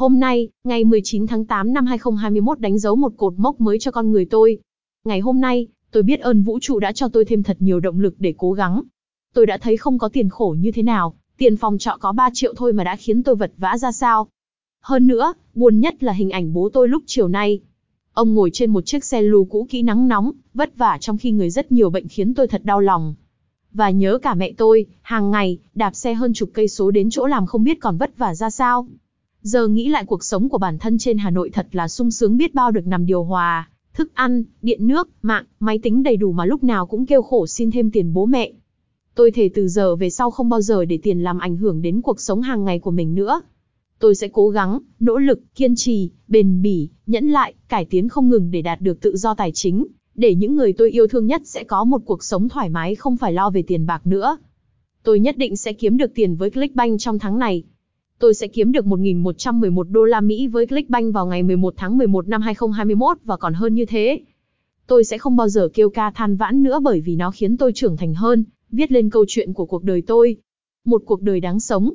Hôm nay, ngày 19 tháng 8 năm 2021 đánh dấu một cột mốc mới cho con người tôi. Ngày hôm nay, tôi biết ơn vũ trụ đã cho tôi thêm thật nhiều động lực để cố gắng. Tôi đã thấy không có tiền khổ như thế nào, tiền phòng trọ có 3 triệu thôi mà đã khiến tôi vật vã ra sao. Hơn nữa, buồn nhất là hình ảnh bố tôi lúc chiều nay. Ông ngồi trên một chiếc xe lù cũ kỹ nắng nóng, vất vả trong khi người rất nhiều bệnh khiến tôi thật đau lòng. Và nhớ cả mẹ tôi, hàng ngày, đạp xe hơn chục cây số đến chỗ làm không biết còn vất vả ra sao. Giờ nghĩ lại cuộc sống của bản thân trên Hà Nội thật là sung sướng biết bao được nằm điều hòa, thức ăn, điện nước, mạng, máy tính đầy đủ mà lúc nào cũng kêu khổ xin thêm tiền bố mẹ. Tôi thề từ giờ về sau không bao giờ để tiền làm ảnh hưởng đến cuộc sống hàng ngày của mình nữa. Tôi sẽ cố gắng, nỗ lực, kiên trì, bền bỉ, nhẫn lại, cải tiến không ngừng để đạt được tự do tài chính, để những người tôi yêu thương nhất sẽ có một cuộc sống thoải mái không phải lo về tiền bạc nữa. Tôi nhất định sẽ kiếm được tiền với Clickbank trong tháng này. Tôi sẽ kiếm được 1.111 đô la Mỹ với Clickbank vào ngày 11 tháng 11 năm 2021 và còn hơn như thế. Tôi sẽ không bao giờ kêu ca than vãn nữa bởi vì nó khiến tôi trưởng thành hơn, viết lên câu chuyện của cuộc đời tôi. Một cuộc đời đáng sống.